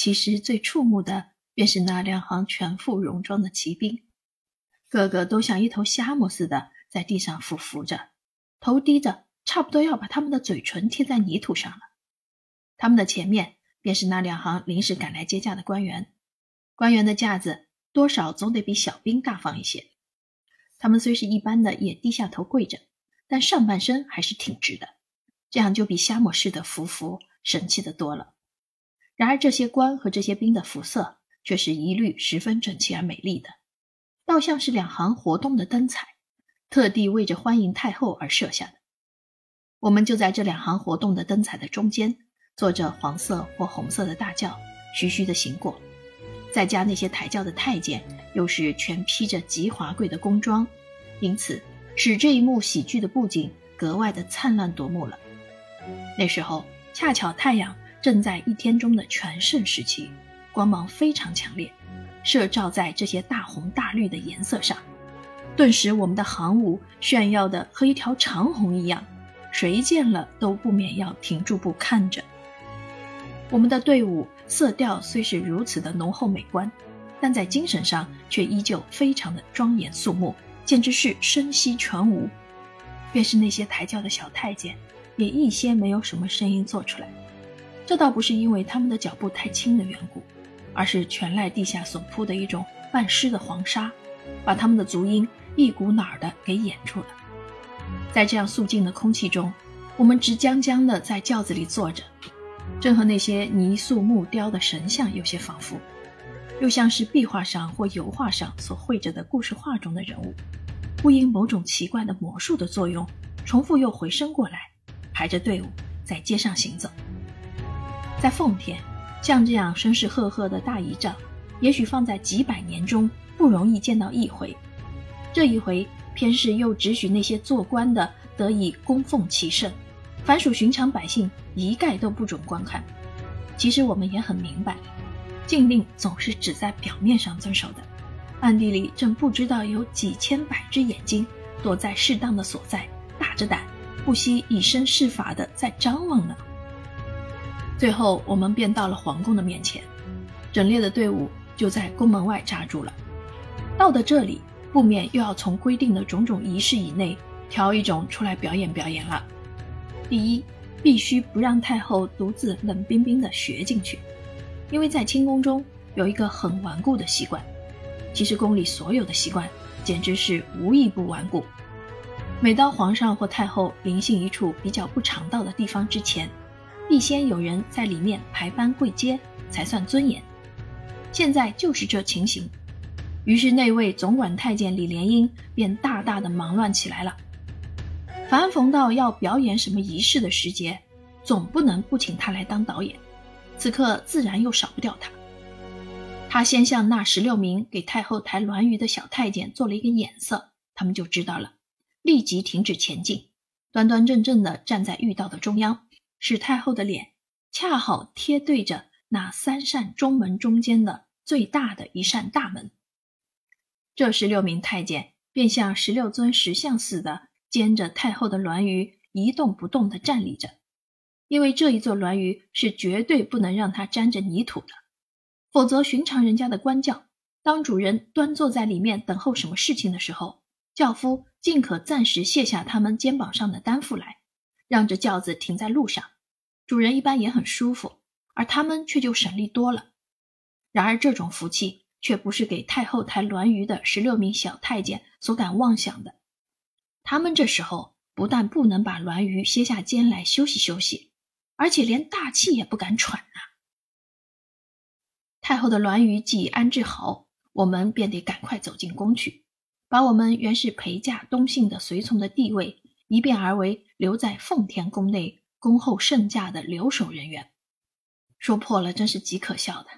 其实最触目的便是那两行全副戎装的骑兵，个个都像一头虾蟆似的在地上俯伏着，头低着，差不多要把他们的嘴唇贴在泥土上了。他们的前面便是那两行临时赶来接驾的官员，官员的架子多少总得比小兵大方一些。他们虽是一般的也低下头跪着，但上半身还是挺直的，这样就比虾蟆似的服服神气的多了。然而这些官和这些兵的服色却是一律十分整齐而美丽的，倒像是两行活动的灯彩，特地为着欢迎太后而设下的。我们就在这两行活动的灯彩的中间，坐着黄色或红色的大轿，徐徐的行过。再加那些抬轿的太监，又是全披着极华贵的宫装，因此使这一幕喜剧的布景格外的灿烂夺目了。那时候恰巧太阳正在一天中的全盛时期，光芒非常强烈，射照在这些大红大绿的颜色上，顿时我们的行伍炫耀的和一条长虹一样，谁见了都不免要停住步看着。我们的队伍。色调虽是如此的浓厚美观，但在精神上却依旧非常的庄严肃穆，简直是声息全无。便是那些抬轿的小太监，也一些没有什么声音做出来。这倒不是因为他们的脚步太轻的缘故，而是全赖地下所铺的一种半湿的黄沙，把他们的足音一股脑儿的给掩住了。在这样肃静的空气中，我们直僵僵的在轿子里坐着。正和那些泥塑木雕的神像有些仿佛，又像是壁画上或油画上所绘着的故事画中的人物，不因某种奇怪的魔术的作用，重复又回升过来，排着队伍在街上行走。在奉天，像这样声势赫赫的大仪仗，也许放在几百年中不容易见到一回。这一回，偏是又只许那些做官的得以供奉其圣。凡属寻常百姓，一概都不准观看。其实我们也很明白，禁令总是只在表面上遵守的，暗地里正不知道有几千百只眼睛躲在适当的所在，打着胆，不惜以身试法的在张望呢。最后，我们便到了皇宫的面前，整列的队伍就在宫门外扎住了。到了这里，不免又要从规定的种种仪式以内挑一种出来表演表演了。第一，必须不让太后独自冷冰冰地学进去，因为在清宫中有一个很顽固的习惯。其实宫里所有的习惯，简直是无一不顽固。每当皇上或太后临幸一处比较不常到的地方之前，必先有人在里面排班跪接，才算尊严。现在就是这情形，于是那位总管太监李莲英便大大的忙乱起来了。凡逢到要表演什么仪式的时节，总不能不请他来当导演。此刻自然又少不掉他。他先向那十六名给太后抬銮舆的小太监做了一个眼色，他们就知道了，立即停止前进，端端正正地站在御道的中央，使太后的脸恰好贴对着那三扇中门中间的最大的一扇大门。这十六名太监便像十六尊石像似的。兼着太后的銮舆一动不动地站立着，因为这一座銮舆是绝对不能让它沾着泥土的，否则寻常人家的官轿，当主人端坐在里面等候什么事情的时候，轿夫尽可暂时卸下他们肩膀上的担负来，让这轿子停在路上，主人一般也很舒服，而他们却就省力多了。然而这种福气却不是给太后抬銮舆的十六名小太监所敢妄想的。他们这时候不但不能把栾舆歇下肩来休息休息，而且连大气也不敢喘呐。太后的栾舆既已安置好，我们便得赶快走进宫去，把我们原是陪嫁东幸的随从的地位一变而为留在奉天宫内恭候圣驾的留守人员。说破了，真是极可笑的。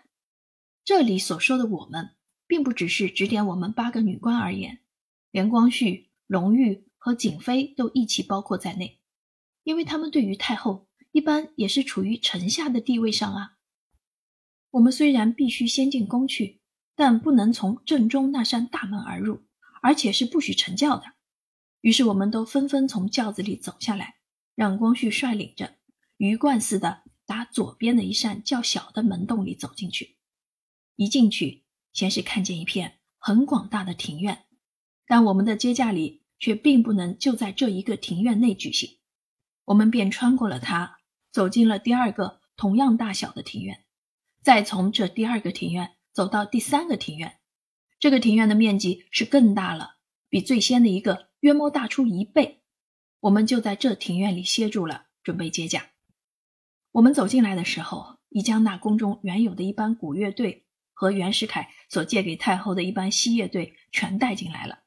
这里所说的我们，并不只是指点我们八个女官而言，连光绪、隆裕。和景妃都一起包括在内，因为他们对于太后一般也是处于臣下的地位上啊。我们虽然必须先进宫去，但不能从正中那扇大门而入，而且是不许乘轿的。于是我们都纷纷从轿子里走下来，让光绪率领着鱼贯似的，打左边的一扇较小的门洞里走进去。一进去，先是看见一片很广大的庭院，但我们的接驾礼却并不能就在这一个庭院内举行。我们便穿过了它，走进了第二个同样大小的庭院，再从这第二个庭院走到第三个庭院。这个庭院的面积是更大了，比最先的一个约莫大出一倍。我们就在这庭院里歇住了，准备接驾。我们走进来的时候，已将那宫中原有的一班古乐队和袁世凯所借给太后的一班西乐队全带进来了。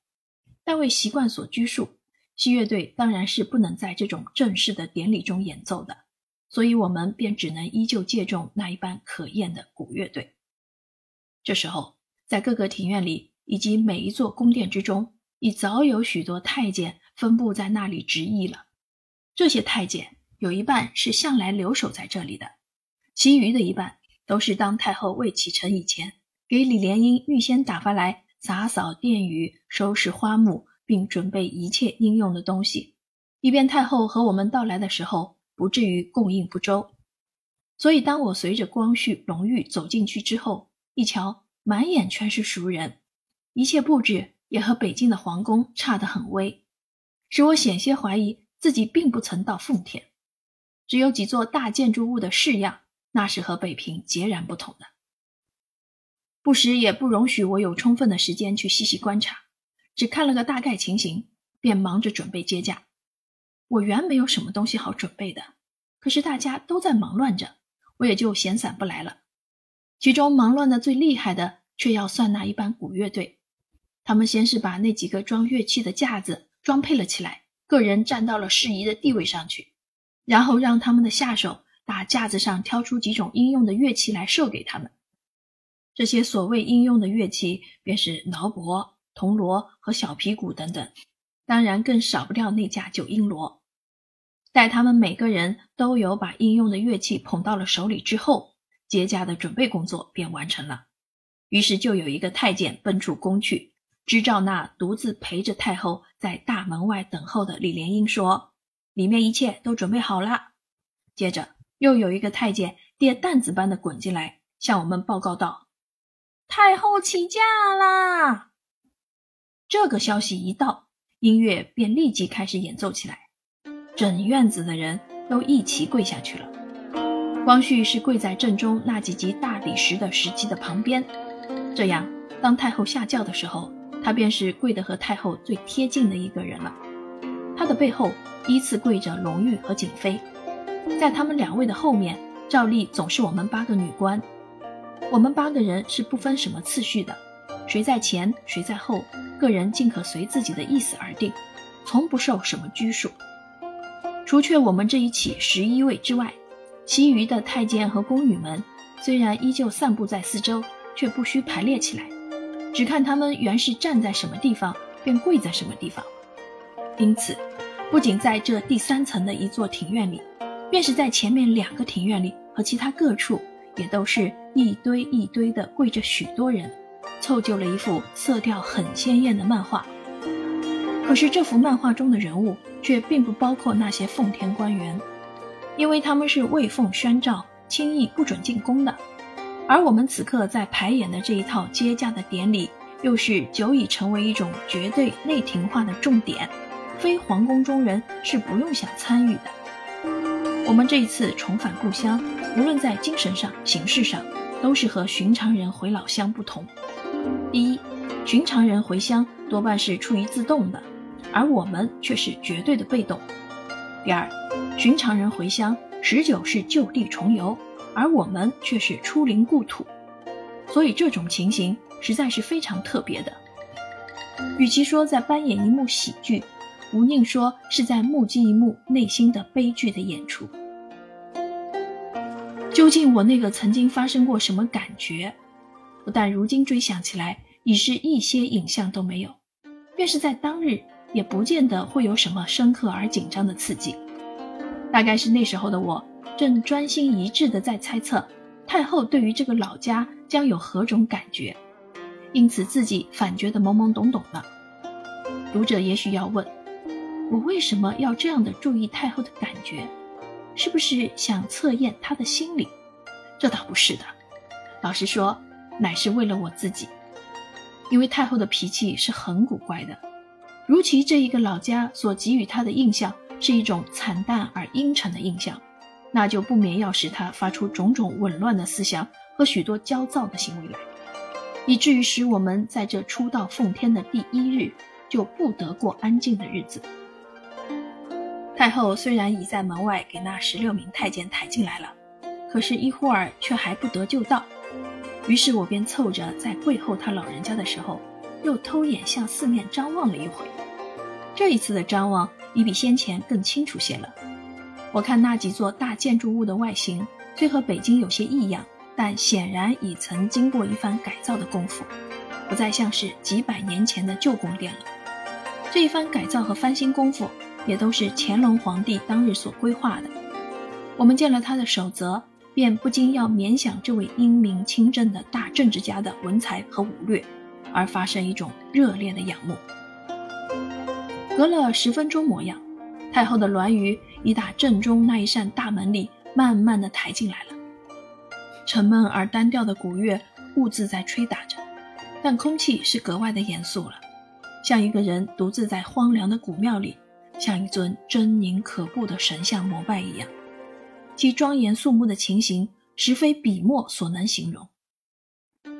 但为习惯所拘束，西乐队当然是不能在这种正式的典礼中演奏的，所以我们便只能依旧借重那一班可厌的古乐队。这时候。在各个庭院里，以及每一座宫殿之中，已早有许多太监分布在那里执役了。这些太监有一半是向来留守在这里的，其余的一半都是当太后未启程以前，给李莲英预先打发来洒扫殿宇、收拾花木，并准备一切应用的东西，以便太后和我们到来的时候不至于供应不周。所以，当我随着光绪、隆裕走进去之后，一瞧。满眼全是熟人，一切布置也和北京的皇宫差得很微，使我险些怀疑自己并不曾到奉天。只有几座大建筑物的式样，那是和北平截然不同的。不时也不容许我有充分的时间去细细观察，只看了个大概情形，便忙着准备接驾。我原没有什么东西好准备的，可是大家都在忙乱着，我也就闲散不来了。其中忙乱的最厉害的，却要算那一班古乐队。他们先是把那几个装乐器的架子装配了起来，个人站到了适宜的地位上去，然后让他们的下手打架子上挑出几种应用的乐器来授给他们。这些所谓应用的乐器，便是铙钹、铜锣和小皮鼓等等，当然更少不掉那架九音锣。待他们每个人都有把应用的乐器捧到了手里之后。接驾的准备工作便完成了，于是就有一个太监奔出宫去，支召那独自陪着太后在大门外等候的李莲英说：“里面一切都准备好了。”接着又有一个太监跌担子般的滚进来，向我们报告道：“太后起驾啦！”这个消息一到，音乐便立即开始演奏起来，整院子的人都一齐跪下去了。光绪是跪在正中那几级大理石的石基的旁边，这样当太后下轿的时候，他便是跪得和太后最贴近的一个人了。他的背后依次跪着隆裕和景妃，在他们两位的后面，照例总是我们八个女官。我们八个人是不分什么次序的，谁在前谁在后，个人尽可随自己的意思而定，从不受什么拘束。除却我们这一起十一位之外。其余的太监和宫女们虽然依旧散布在四周，却不需排列起来，只看他们原是站在什么地方，便跪在什么地方。因此，不仅在这第三层的一座庭院里，便是在前面两个庭院里和其他各处，也都是一堆一堆的跪着许多人，凑就了一幅色调很鲜艳的漫画。可是这幅漫画中的人物，却并不包括那些奉天官员。因为他们是未奉宣诏，轻易不准进宫的，而我们此刻在排演的这一套接驾的典礼，又是久已成为一种绝对内廷化的重点，非皇宫中人是不用想参与的。我们这一次重返故乡，无论在精神上、形式上，都是和寻常人回老乡不同。第一，寻常人回乡多半是出于自动的，而我们却是绝对的被动。第二，寻常人回乡，十九是就地重游，而我们却是出临故土，所以这种情形实在是非常特别的。与其说在扮演一幕喜剧，无宁说是在目击一幕内心的悲剧的演出。究竟我那个曾经发生过什么感觉？不但如今追想起来已是一些影像都没有，便是在当日。也不见得会有什么深刻而紧张的刺激，大概是那时候的我正专心一致地在猜测太后对于这个老家将有何种感觉，因此自己反觉得懵懵懂懂的。读者也许要问，我为什么要这样的注意太后的感觉？是不是想测验他的心理？这倒不是的，老实说，乃是为了我自己。因为太后的脾气是很古怪的，如其这一个老家所给予她的印象是一种惨淡而阴沉的印象，那就不免要使他发出种种紊乱的思想和许多焦躁的行为来，以至于使我们在这出道奉天的第一日就不得过安静的日子。太后虽然已在门外给那十六名太监抬进来了，可是，一会儿却还不得就到。于是我便凑着在跪候他老人家的时候，又偷眼向四面张望了一回。这一次的张望已比先前更清楚些了。我看那几座大建筑物的外形虽和北京有些异样，但显然已曾经过一番改造的功夫，不再像是几百年前的旧宫殿了。这一番改造和翻新功夫。也都是乾隆皇帝当日所规划的。我们见了他的守则，便不禁要勉想这位英明清正的大政治家的文才和武略，而发生一种热烈的仰慕。隔了十分钟模样，太后的銮舆已打正中那一扇大门里，慢慢的抬进来了。沉闷而单调的鼓乐兀自在吹打着，但空气是格外的严肃了，像一个人独自在荒凉的古庙里。像一尊狰狞可怖的神像膜拜一样，其庄严肃穆的情形，实非笔墨所能形容。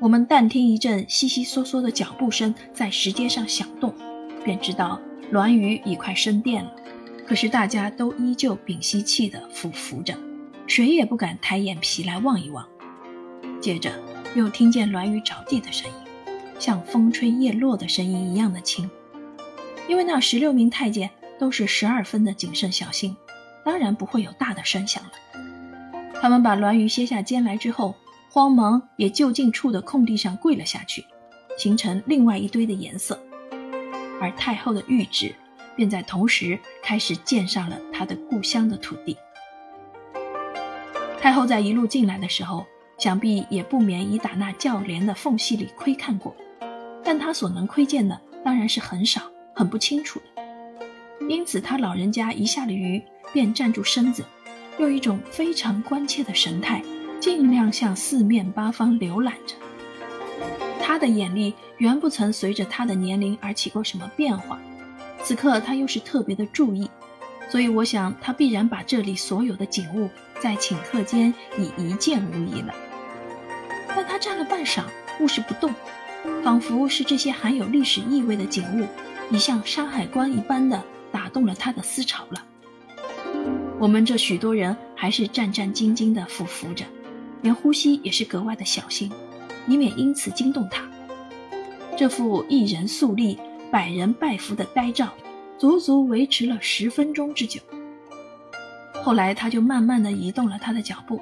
我们但听一阵悉悉嗦嗦的脚步声在石阶上响动，便知道栾舆已快升殿了。可是大家都依旧屏息气地俯伏着，谁也不敢抬眼皮来望一望。接着又听见栾舆着地的声音，像风吹叶落的声音一样的轻，因为那十六名太监。都是十二分的谨慎小心，当然不会有大的声响了。他们把栾舆歇下肩来之后，慌忙也就近处的空地上跪了下去，形成另外一堆的颜色。而太后的玉指便在同时开始溅上了他的故乡的土地。太后在一路进来的时候，想必也不免已打那轿帘的缝隙里窥看过，但她所能窥见的当然是很少、很不清楚的。因此，他老人家一下了鱼，便站住身子，用一种非常关切的神态，尽量向四面八方浏览着。他的眼力原不曾随着他的年龄而起过什么变化，此刻他又是特别的注意，所以我想他必然把这里所有的景物在顷刻间已一见无疑了。但他站了半晌，物是不动，仿佛是这些含有历史意味的景物，已像山海关一般的。打动了他的思潮了。我们这许多人还是战战兢兢地俯伏着，连呼吸也是格外的小心，以免因此惊动他。这副一人肃立，百人拜服的呆照，足足维持了十分钟之久。后来他就慢慢地移动了他的脚步，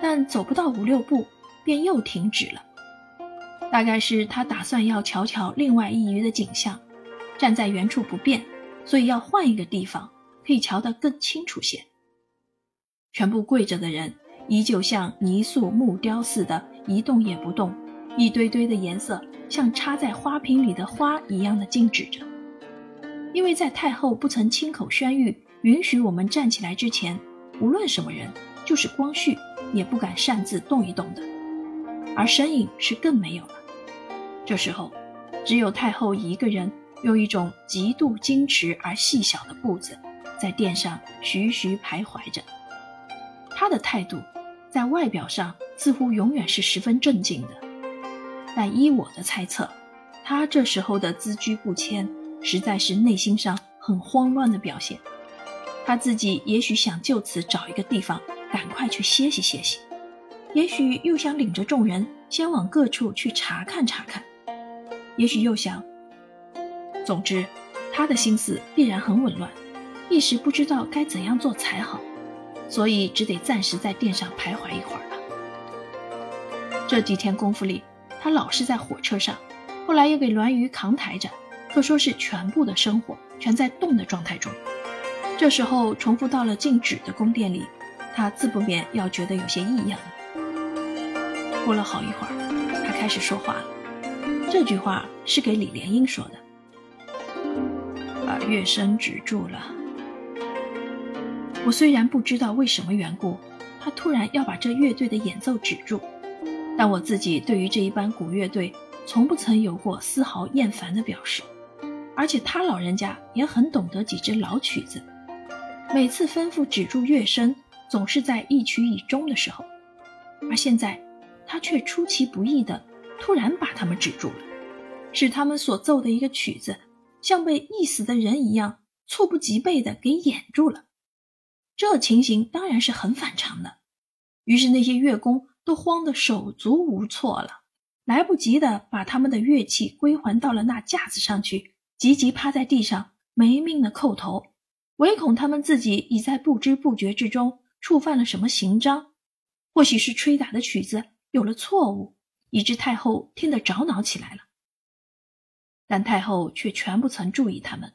但走不到五六步，便又停止了。大概是他打算要瞧瞧另外一隅的景象，站在原处不变。所以要换一个地方，可以瞧得更清楚些。全部跪着的人依旧像泥塑木雕似的，一动也不动，一堆堆的颜色像插在花瓶里的花一样的静止着。因为在太后不曾亲口宣谕允许我们站起来之前，无论什么人，就是光绪也不敢擅自动一动的，而身影是更没有了。这时候，只有太后一个人。用一种极度矜持而细小的步子，在殿上徐徐徘徊着。他的态度，在外表上似乎永远是十分镇静的，但依我的猜测，他这时候的孜居不迁，实在是内心上很慌乱的表现。他自己也许想就此找一个地方，赶快去歇息歇息；也许又想领着众人先往各处去查看查看；也许又想。总之，他的心思必然很紊乱，一时不知道该怎样做才好，所以只得暂时在殿上徘徊一会儿了。这几天功夫里，他老是在火车上，后来又给栾舆扛抬着，可说是全部的生活全在动的状态中。这时候重复到了静止的宫殿里，他自不免要觉得有些异样。过了好一会儿，他开始说话了，这句话是给李莲英说的。把乐声止住了。我虽然不知道为什么缘故，他突然要把这乐队的演奏止住，但我自己对于这一班古乐队从不曾有过丝毫厌烦的表示，而且他老人家也很懂得几支老曲子，每次吩咐止住乐声，总是在一曲已终的时候，而现在他却出其不意的突然把他们止住了，使他们所奏的一个曲子像被缢死的人一样，猝不及备的给掩住了。这情形当然是很反常的，于是那些乐工都慌得手足无措了，来不及的把他们的乐器归还到了那架子上去，急急趴在地上没命的叩头，唯恐他们自己已在不知不觉之中触犯了什么刑章，或许是吹打的曲子有了错误，以致太后听得着恼起来了。但太后却全不曾注意他们，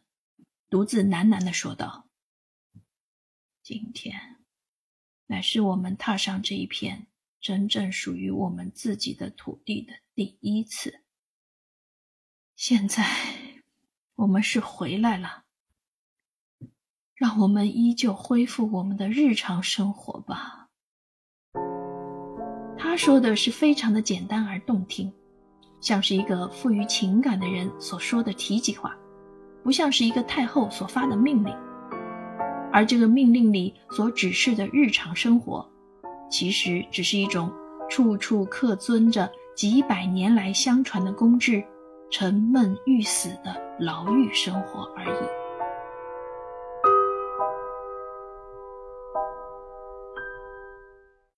独自喃喃地说道。今天，乃是我们踏上这一片真正属于我们自己的土地的第一次。现在，我们是回来了，让我们依旧恢复我们的日常生活吧。他说的是非常的简单而动听，像是一个富于情感的人所说的提及话，不像是一个太后所发的命令。而这个命令里所指示的日常生活，其实只是一种处处客遵着几百年来相传的公制、沉闷欲死的牢狱生活而已。